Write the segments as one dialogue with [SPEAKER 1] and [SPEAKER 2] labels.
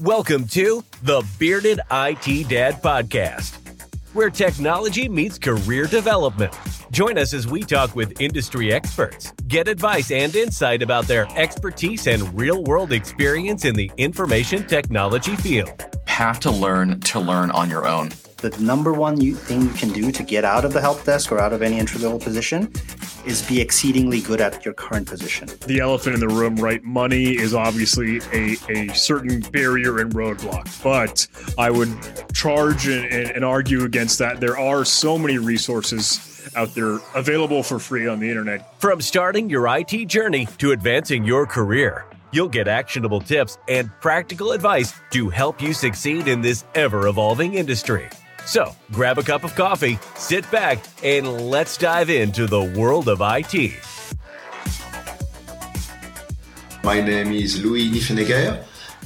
[SPEAKER 1] Welcome to the Bearded IT Dad Podcast, where technology meets career development. Join us as we talk with industry experts, get advice and insight about their expertise and real world experience in the information technology field.
[SPEAKER 2] Have to learn to learn on your own.
[SPEAKER 3] The number one thing you can do to get out of the help desk or out of any entry level position is be exceedingly good at your current position.
[SPEAKER 4] The elephant in the room, right? Money is obviously a, a certain barrier and roadblock, but I would charge and, and, and argue against that. There are so many resources out there available for free on the internet.
[SPEAKER 1] From starting your IT journey to advancing your career, you'll get actionable tips and practical advice to help you succeed in this ever evolving industry. So grab a cup of coffee, sit back, and let's dive into the world of IT.
[SPEAKER 5] My name is Louis Nyffenegger.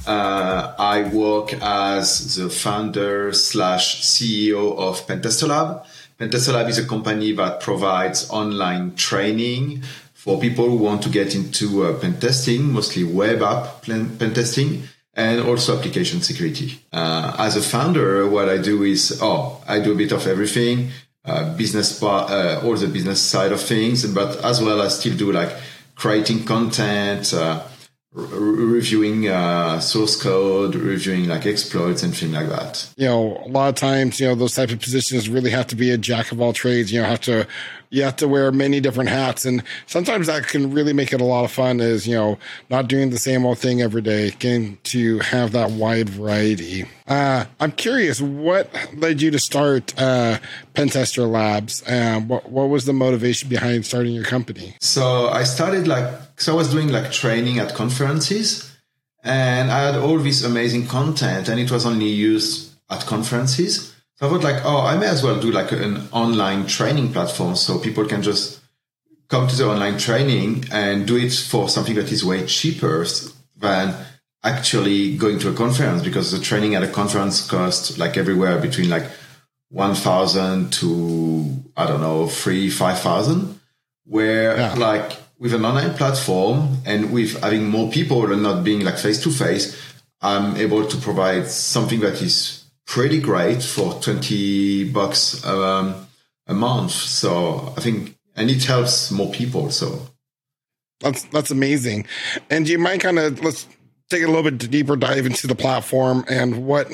[SPEAKER 5] Uh, I work as the founder slash CEO of Pentester Lab. Pentester Lab is a company that provides online training for people who want to get into uh, pen testing, mostly web app pen testing and also application security. Uh, as a founder, what I do is, oh, I do a bit of everything, uh, business part, uh, all the business side of things, but as well as still do like creating content, uh, reviewing uh, source code, reviewing like exploits and things like that.
[SPEAKER 6] You know, a lot of times, you know, those type of positions really have to be a jack of all trades. You know, have to you have to wear many different hats, and sometimes that can really make it a lot of fun. Is you know, not doing the same old thing every day, getting to have that wide variety. Uh, I'm curious, what led you to start uh, Pentester Labs? Uh, what what was the motivation behind starting your company?
[SPEAKER 5] So I started like so I was doing like training at conferences and I had all this amazing content and it was only used at conferences. So I thought like, oh, I may as well do like an online training platform so people can just come to the online training and do it for something that is way cheaper than actually going to a conference because the training at a conference costs like everywhere between like 1000 to, I don't know, three, 5000 where yeah. like with an online platform and with having more people and not being like face to face, I'm able to provide something that is pretty great for 20 bucks um, a month. So I think, and it helps more people. So
[SPEAKER 6] that's, that's amazing. And do you mind kind of, let's take a little bit deeper dive into the platform and what,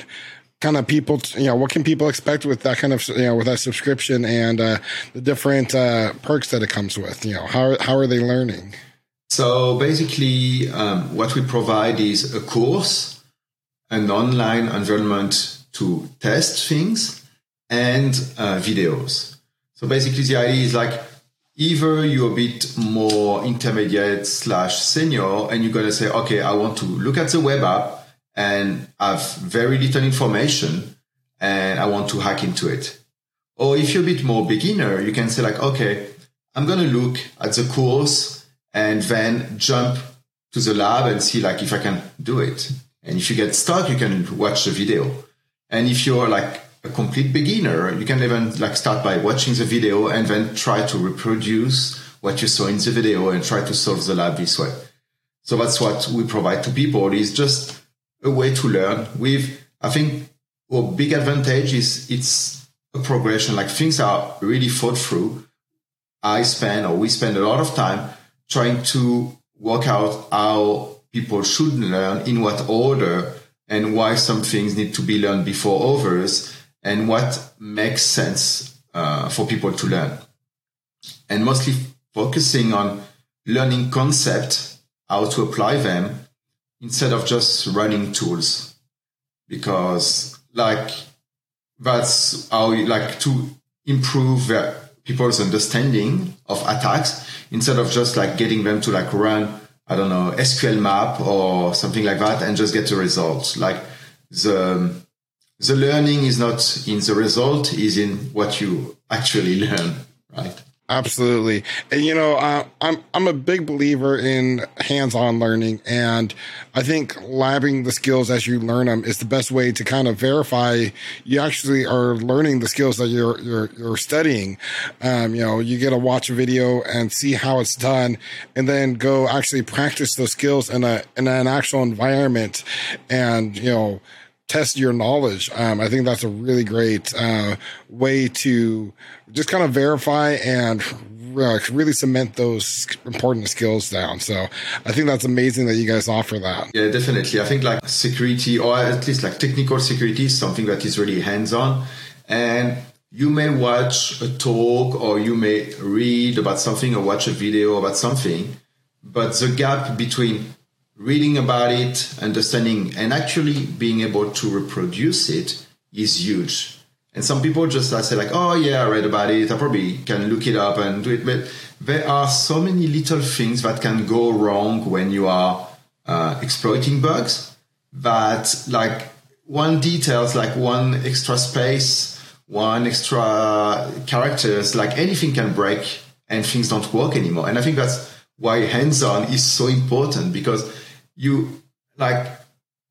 [SPEAKER 6] kind of people, you know, what can people expect with that kind of, you know, with that subscription and uh, the different uh, perks that it comes with? You know, how how are they learning?
[SPEAKER 5] So basically, um, what we provide is a course, an online environment to test things, and uh, videos. So basically, the idea is like either you're a bit more intermediate slash senior, and you're gonna say, okay, I want to look at the web app and have very little information and I want to hack into it. Or if you're a bit more beginner, you can say like, okay, I'm to look at the course and then jump to the lab and see like if I can do it. And if you get stuck, you can watch the video. And if you're like a complete beginner, you can even like start by watching the video and then try to reproduce what you saw in the video and try to solve the lab this way. So that's what we provide to people is just a way to learn with, I think our big advantage is it's a progression. Like things are really thought through. I spend or we spend a lot of time trying to work out how people should learn in what order and why some things need to be learned before others and what makes sense uh, for people to learn. And mostly focusing on learning concept, how to apply them, instead of just running tools because like that's how you like to improve people's understanding of attacks instead of just like getting them to like run i don't know sql map or something like that and just get the result like the the learning is not in the result is in what you actually learn right
[SPEAKER 6] Absolutely. And you know, uh, I'm I'm a big believer in hands-on learning and I think labbing the skills as you learn them is the best way to kind of verify you actually are learning the skills that you're you're you're studying. Um, you know, you get to watch a video and see how it's done and then go actually practice those skills in a in an actual environment and, you know, test your knowledge. Um, I think that's a really great uh, way to just kind of verify and uh, really cement those important skills down. So I think that's amazing that you guys offer that.
[SPEAKER 5] Yeah, definitely. I think like security or at least like technical security is something that is really hands on. And you may watch a talk or you may read about something or watch a video about something, but the gap between reading about it, understanding, and actually being able to reproduce it is huge. And some people just I say like, oh yeah, I read about it. I probably can look it up and do it. But there are so many little things that can go wrong when you are uh, exploiting bugs. That like one details, like one extra space, one extra characters, like anything can break and things don't work anymore. And I think that's why hands-on is so important because you like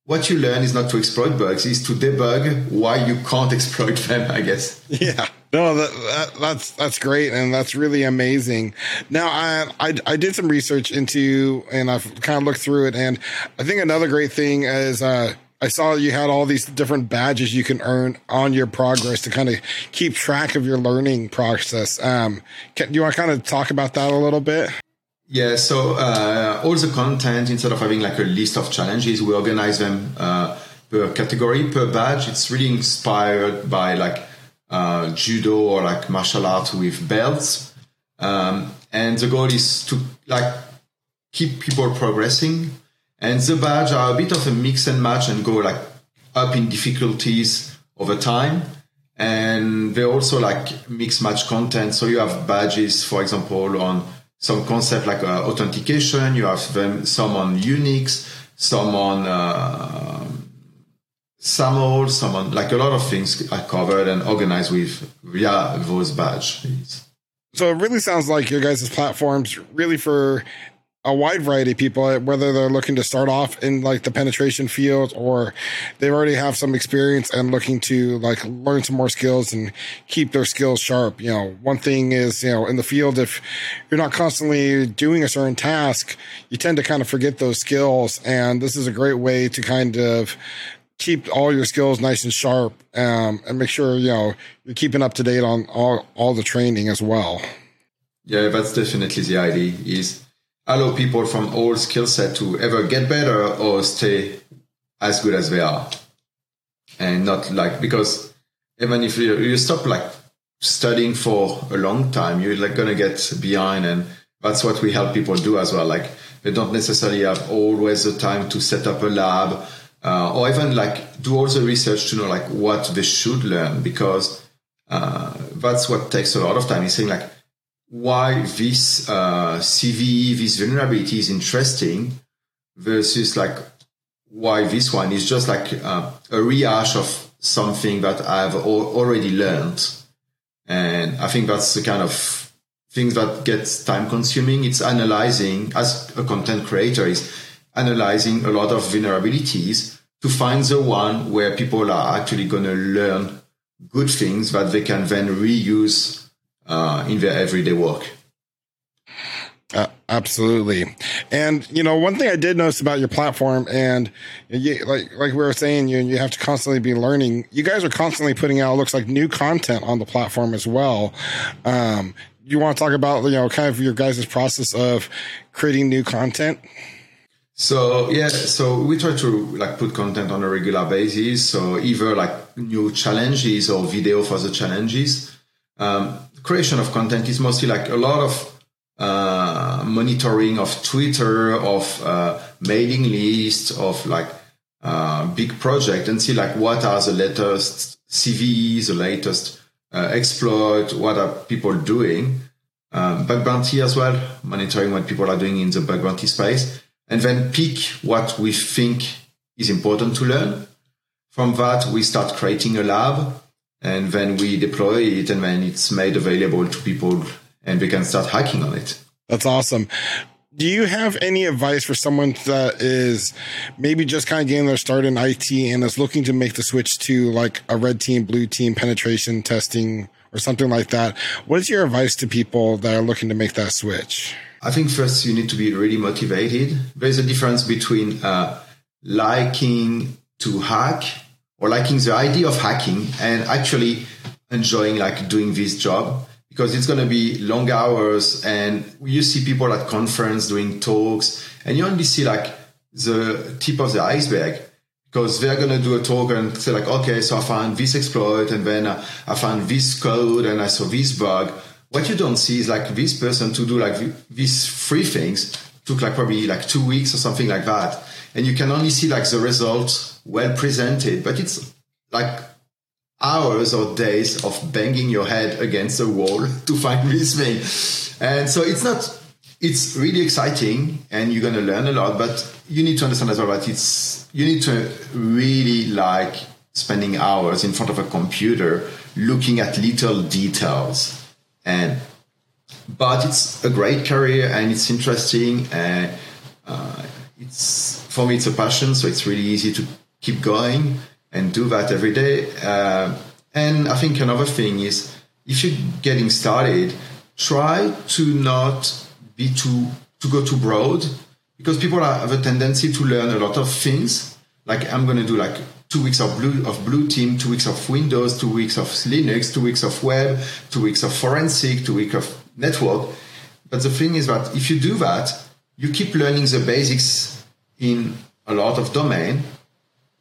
[SPEAKER 5] what you learn is not to exploit bugs, is to debug why you can't exploit them, I guess.
[SPEAKER 6] Yeah. No, that, that, that's that's great, and that's really amazing. Now, I, I, I did some research into, and I've kind of looked through it, and I think another great thing is uh, I saw you had all these different badges you can earn on your progress to kind of keep track of your learning process. Um, can, do you want to kind of talk about that a little bit?
[SPEAKER 5] Yeah, so uh, all the content, instead of having like a list of challenges, we organize them uh, per category, per badge. It's really inspired by like uh, judo or like martial art with belts. Um, and the goal is to like keep people progressing. And the badge are a bit of a mix and match and go like up in difficulties over time. And they also like mix match content. So you have badges, for example, on some concept like uh, authentication. You have them some on Unix, some on uh, SAML, some on like a lot of things are covered and organized with via those badges.
[SPEAKER 6] So it really sounds like your guys' platforms really for a wide variety of people, whether they're looking to start off in like the penetration field or they already have some experience and looking to like learn some more skills and keep their skills sharp. You know, one thing is, you know, in the field, if you're not constantly doing a certain task, you tend to kind of forget those skills. And this is a great way to kind of keep all your skills nice and sharp um, and make sure, you know, you're keeping up to date on all, all the training as well.
[SPEAKER 5] Yeah, that's definitely the idea is allow people from all skill set to ever get better or stay as good as they are and not like because even if you, you stop like studying for a long time you're like gonna get behind and that's what we help people do as well like they don't necessarily have always the time to set up a lab uh, or even like do all the research to know like what they should learn because uh, that's what takes a lot of time. He's saying like why this uh, CVE, this vulnerability is interesting versus like why this one is just like uh, a rehash of something that I've already learned. And I think that's the kind of things that gets time consuming. It's analyzing as a content creator is analyzing a lot of vulnerabilities to find the one where people are actually going to learn good things that they can then reuse uh, in their everyday work.
[SPEAKER 6] Uh, absolutely, and you know one thing I did notice about your platform, and you, like like we were saying, you you have to constantly be learning. You guys are constantly putting out looks like new content on the platform as well. Um, you want to talk about you know kind of your guys' process of creating new content?
[SPEAKER 5] So yeah, so we try to like put content on a regular basis. So either like new challenges or video for the challenges. Um, creation of content is mostly like a lot of uh, monitoring of Twitter, of uh, mailing lists, of like uh, big project, and see like what are the latest CVEs, the latest uh, exploit, what are people doing. Um, bug bounty as well, monitoring what people are doing in the bug bounty space, and then pick what we think is important to learn. From that, we start creating a lab and then we deploy it and then it's made available to people and we can start hacking on it.
[SPEAKER 6] That's awesome. Do you have any advice for someone that is maybe just kind of getting their start in IT and is looking to make the switch to like a red team, blue team penetration testing or something like that? What is your advice to people that are looking to make that switch?
[SPEAKER 5] I think first you need to be really motivated. There's a difference between uh, liking to hack or liking the idea of hacking and actually enjoying like doing this job because it's going to be long hours and you see people at conference doing talks and you only see like the tip of the iceberg because they're going to do a talk and say like okay so i found this exploit and then uh, i found this code and i saw this bug. What you don't see is like this person to do like these three things took like probably like two weeks or something like that and you can only see like the results well presented but it's like hours or days of banging your head against a wall to find this thing. And so it's not, it's really exciting and you're going to learn a lot, but you need to understand as well that it's, you need to really like spending hours in front of a computer looking at little details. And, but it's a great career and it's interesting and uh, it's, for me, it's a passion. So it's really easy to keep going and do that every day. Uh, and I think another thing is if you're getting started, try to not be too to go too broad because people have a tendency to learn a lot of things. Like I'm going to do like two weeks of blue of blue team, two weeks of Windows, two weeks of Linux, two weeks of web, two weeks of forensic, two weeks of network. But the thing is that if you do that, you keep learning the basics in a lot of domain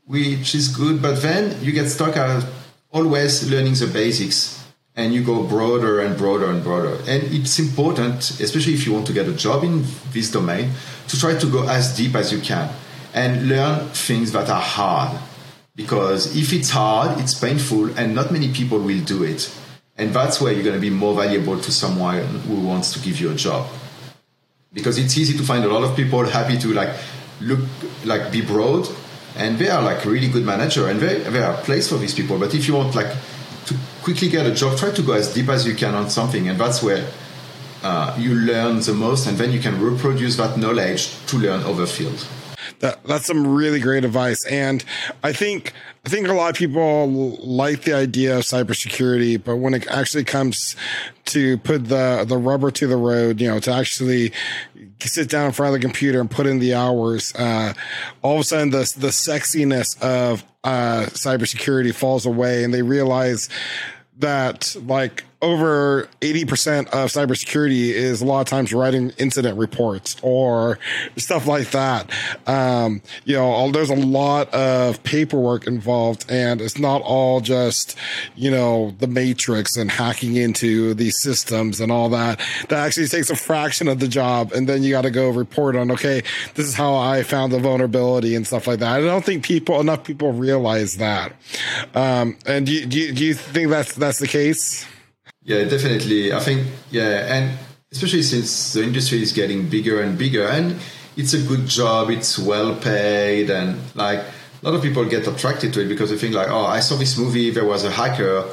[SPEAKER 5] which is good. But then you get stuck at always learning the basics and you go broader and broader and broader. And it's important, especially if you want to get a job in this domain, to try to go as deep as you can and learn things that are hard. Because if it's hard, it's painful, and not many people will do it. And that's where you're going to be more valuable to someone who wants to give you a job. Because it's easy to find a lot of people happy to like look like be broad and they are like really good manager and they, they are place for these people. But if you want like to quickly get a job try to go as deep as you can on something and that's where uh, you learn the most and then you can reproduce that knowledge to learn other fields.
[SPEAKER 6] That, that's some really great advice and i think I think a lot of people like the idea of cybersecurity, but when it actually comes to put the, the rubber to the road, you know, to actually sit down in front of the computer and put in the hours, uh, all of a sudden the, the sexiness of, uh, cybersecurity falls away and they realize that like over 80% of cybersecurity is a lot of times writing incident reports or stuff like that. Um, you know, there's a lot of paperwork involved and it's not all just, you know, the matrix and hacking into these systems and all that. That actually takes a fraction of the job. And then you got to go report on, okay, this is how I found the vulnerability and stuff like that. I don't think people, enough people realize that. Um, and do do you, do you think that's, that's the case?
[SPEAKER 5] Yeah, definitely. I think yeah, and especially since the industry is getting bigger and bigger, and it's a good job, it's well paid, and like a lot of people get attracted to it because they think like, oh, I saw this movie, there was a hacker.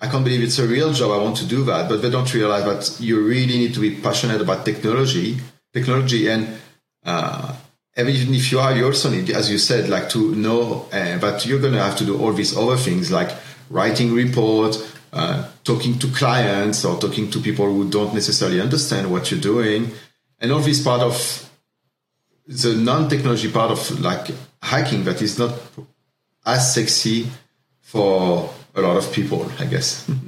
[SPEAKER 5] I can't believe it's a real job. I want to do that, but they don't realize that you really need to be passionate about technology, technology, and uh, even if you are, you also need, as you said, like to know uh, that you're going to have to do all these other things like writing reports, uh, talking to clients or talking to people who don't necessarily understand what you're doing. And all this part of the non-technology part of like hacking that is not as sexy for a lot of people, I guess.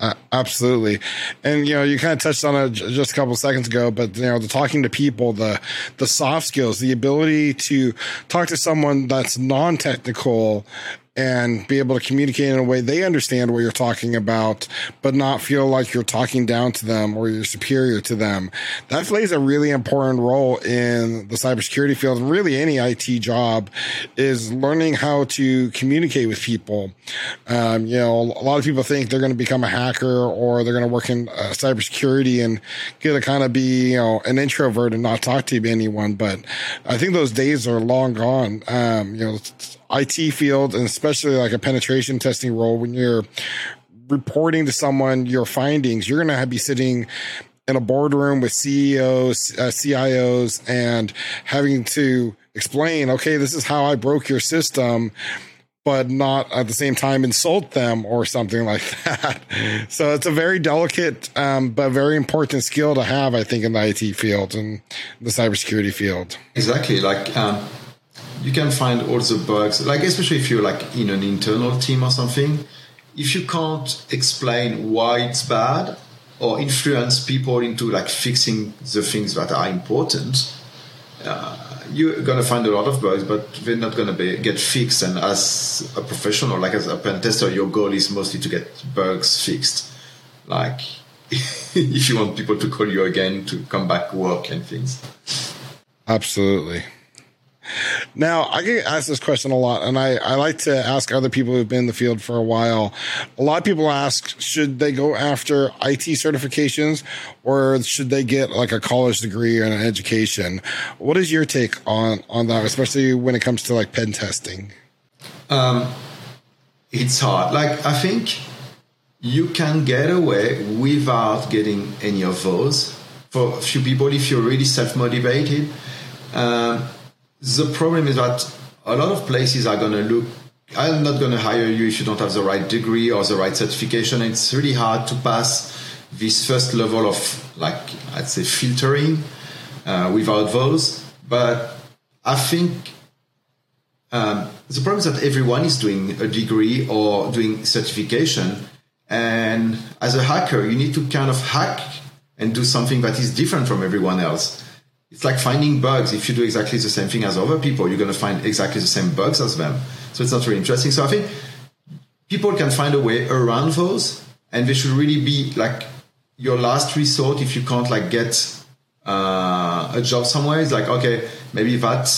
[SPEAKER 6] Uh, absolutely. And, you know, you kind of touched on it just a couple seconds ago, but, you know, the talking to people, the, the soft skills, the ability to talk to someone that's non-technical and be able to communicate in a way they understand what you're talking about, but not feel like you're talking down to them or you're superior to them. That plays a really important role in the cybersecurity field really any IT job is learning how to communicate with people. Um, you know, a lot of people think they're going to become a hacker or they're going to work in uh, cybersecurity and get to kind of be, you know, an introvert and not talk to anyone. But I think those days are long gone. Um, you know, IT field and especially like a penetration testing role when you're reporting to someone your findings, you're going to be sitting in a boardroom with CEOs, uh, CIOs, and having to explain, okay, this is how I broke your system but not at the same time insult them or something like that. So it's a very delicate, um, but very important skill to have, I think, in the IT field and the cybersecurity field.
[SPEAKER 5] Exactly. Like, um, you can find all the bugs, like, especially if you're like in an internal team or something. If you can't explain why it's bad or influence people into like fixing the things that are important, uh, you're to find a lot of bugs, but they're not to be get fixed. And as a professional, like as a pen tester, your goal is mostly to get bugs fixed. Like if you want people to call you again to come back work and things.
[SPEAKER 6] Absolutely. Now, I get asked this question a lot, and I, I like to ask other people who've been in the field for a while. A lot of people ask, should they go after IT certifications or should they get like a college degree or an education? What is your take on, on that, especially when it comes to like pen testing?
[SPEAKER 5] Um, it's hard. Like, I think you can get away without getting any of those. For a few people, if you're really self motivated, um, the problem is that a lot of places are going to look i'm not going to hire you if you don't have the right degree or the right certification. It's really hard to pass this first level of like i'd say filtering uh, without those but i think um, the problem is that everyone is doing a degree or doing certification. And as a hacker you need to kind of hack and do something that is different from everyone else it's like finding bugs. If you do exactly the same thing as other people, you're going to find exactly the same bugs as them. So it's not really interesting. So I think people can find a way around those, and they should really be like your last resort if you can't like get uh, a job somewhere. It's like okay, maybe that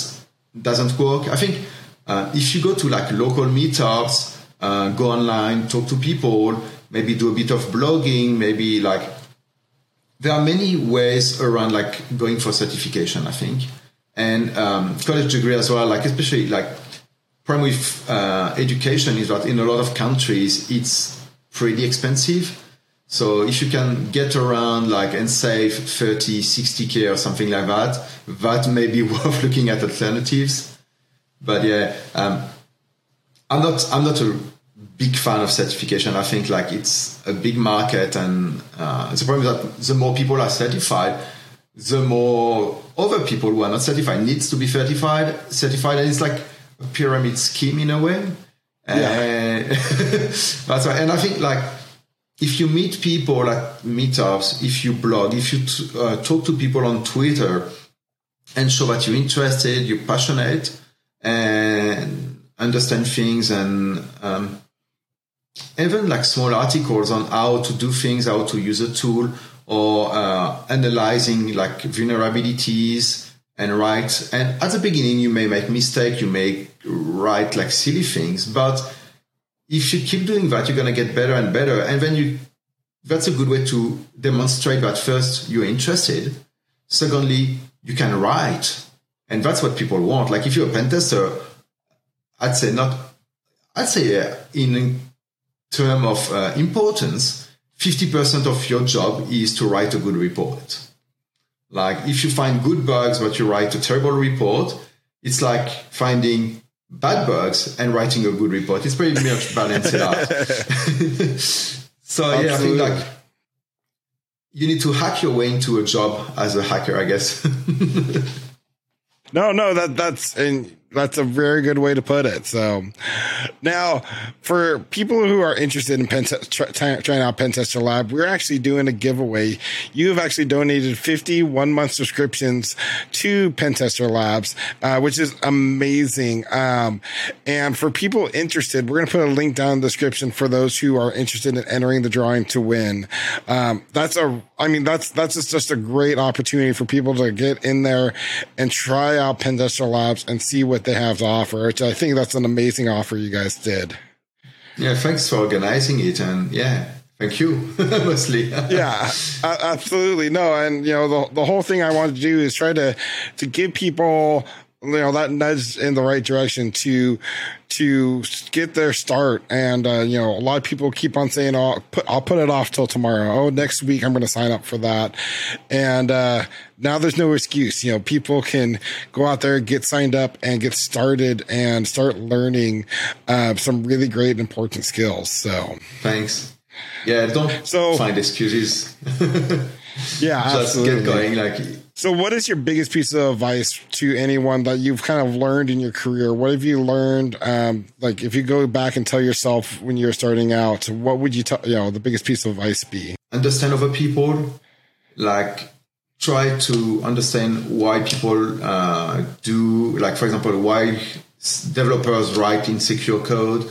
[SPEAKER 5] doesn't work. I think uh, if you go to like local meetups, uh, go online, talk to people, maybe do a bit of blogging, maybe like there are many ways around like going for certification, I think, and um, college degree as well. Like especially like with uh, education is that in a lot of countries it's pretty expensive. So if you can get around like and save 30, 60k or something like that, that may be worth looking at alternatives. But yeah, um, I'm not I'm not a big fan of certification. I think like it's a big market, and uh, the problem is that the more people are certified, the more other people who are not certified needs to be certified. Certified, and it's like a pyramid scheme in a way. Yeah. that's right. And I think like if you meet people at meetups, if you blog, if you t- uh, talk to people on Twitter, and show that you're interested, you're passionate, and understand things and um, even like small articles on how to do things, how to use a tool, or uh, analyzing like vulnerabilities and write. And at the beginning, you may make mistake, you may write like silly things, but if you keep doing that, you're gonna get better and better. And then you, that's a good way to demonstrate that first you're interested. Secondly, you can write, and that's what people want. Like if you're a pen tester, I'd say not. I'd say in term of uh, importance, 50% of your job is to write a good report. Like if you find good bugs, but you write a terrible report, it's like finding bad bugs and writing a good report. It's pretty much balanced out. so Absolutely. yeah, I think like you need to hack your way into a job as a hacker, I guess.
[SPEAKER 6] no, no, that that's and that's a very good way to put it. So now for people who are interested in pen trying out Pentester Lab, we're actually doing a giveaway. You have actually donated 50 one month subscriptions to Pentester Labs, uh, which is amazing. Um, and for people interested, we're going to put a link down in the description for those who are interested in entering the drawing to win. Um, that's a, I mean, that's, that's just, just a great opportunity for people to get in there and try out Pentester Labs and see what they have to offer, which I think that's an amazing offer you guys did.
[SPEAKER 5] Yeah, thanks for organizing it, and yeah, thank you mostly.
[SPEAKER 6] yeah, absolutely. No, and you know the the whole thing I wanted to do is try to to give people you know that nudge in the right direction to to get their start. And uh, you know a lot of people keep on saying oh I'll put, I'll put it off till tomorrow. Oh next week i'm going to sign up for that. And uh, now there's no excuse. You know people can go out there get signed up and get started and start learning uh, some really great important skills. So
[SPEAKER 5] thanks. Yeah don't
[SPEAKER 6] So-
[SPEAKER 5] find excuses.
[SPEAKER 6] Yeah
[SPEAKER 5] just
[SPEAKER 6] absolutely.
[SPEAKER 5] get going like
[SPEAKER 6] So, what is your biggest piece of advice to anyone that you've kind of learned in your career? What have you learned? Um, like, if you go back and tell yourself when you're starting out, what would you tell? You know, the biggest piece of advice be?
[SPEAKER 5] understand other people like try to understand why people uh, do like for example why developers write insecure code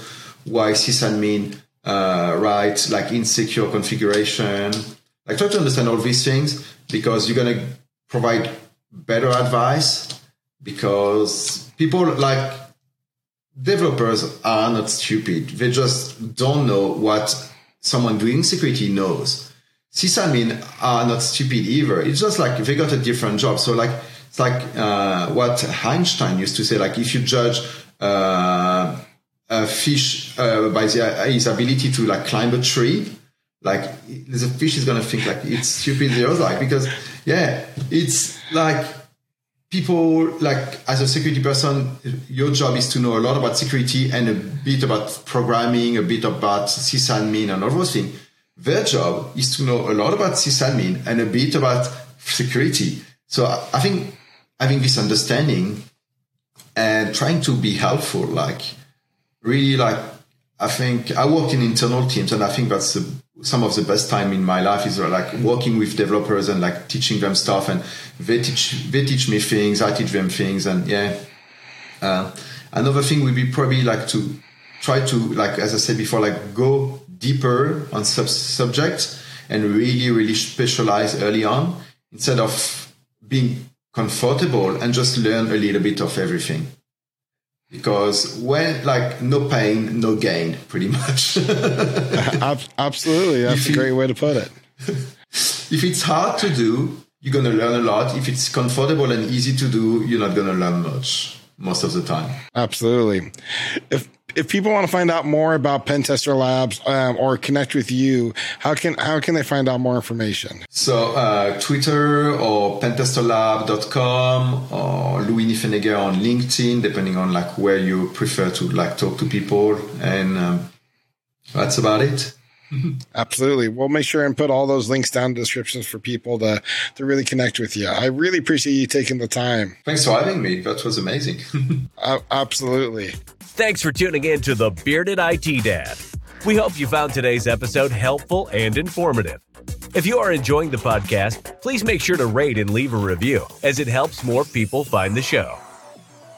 [SPEAKER 5] why sysadmin uh, write like insecure configuration like try to understand all these things because you're going to provide better advice because people like developers are not stupid they just don't know what someone doing security knows sysadmin are not stupid either. It's just like they got a different job. So like it's like uh, what Einstein used to say. Like if you judge uh, a fish uh, by the, his ability to like climb a tree, like the fish is gonna think like it's stupid. Other like because yeah, it's like people like as a security person your job is to know a lot about security and a bit about programming a bit about sysadmin and all those things. Their job is to know a lot about sysadmin and a bit about security. So i think having this understanding and trying to be helpful like really like i think i work in internal teams and i think that's the, some of the best time in my life is like working with developers and like teaching them stuff. And they teach they teach me things i teach them things and yeah. Uh, another thing would be probably like to try to like as i said before like go deeper on sub- subjects and really really specialize early on instead of being comfortable and just learn a little bit of everything because when like no pain no gain pretty much
[SPEAKER 6] absolutely, that's a
[SPEAKER 5] you-
[SPEAKER 6] great way to put it.
[SPEAKER 5] if it's hard to do you're going to learn a lot if it's comfortable and easy to do you're not going to learn much most of the time
[SPEAKER 6] Absolutely. If if people want to find out more about Pentester Labs um, or connect with you, how can how can they find out more information?
[SPEAKER 5] So uh, Twitter or pentesterlab.com or Louis Nyffenegger on LinkedIn, depending on like where you prefer to like talk to people, and um, that's about it.
[SPEAKER 6] Absolutely. We'll make sure and put all those links down in the descriptions for people to to really connect with you. I really appreciate you taking the time.
[SPEAKER 5] Thanks for having me. That was amazing.
[SPEAKER 6] Uh, absolutely.
[SPEAKER 1] Thanks for tuning in to the Bearded IT Dad. We hope you found today's episode helpful and informative. If you are enjoying the podcast, please make sure to rate and leave a review, as it helps more people find the show.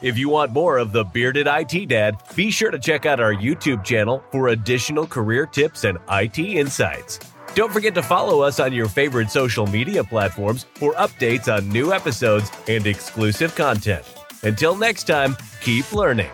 [SPEAKER 1] If you want more of the Bearded IT Dad, be sure to check out our YouTube channel for additional career tips and IT insights. Don't forget to follow us on your favorite social media platforms for updates on new episodes and exclusive content. Until next time, keep learning.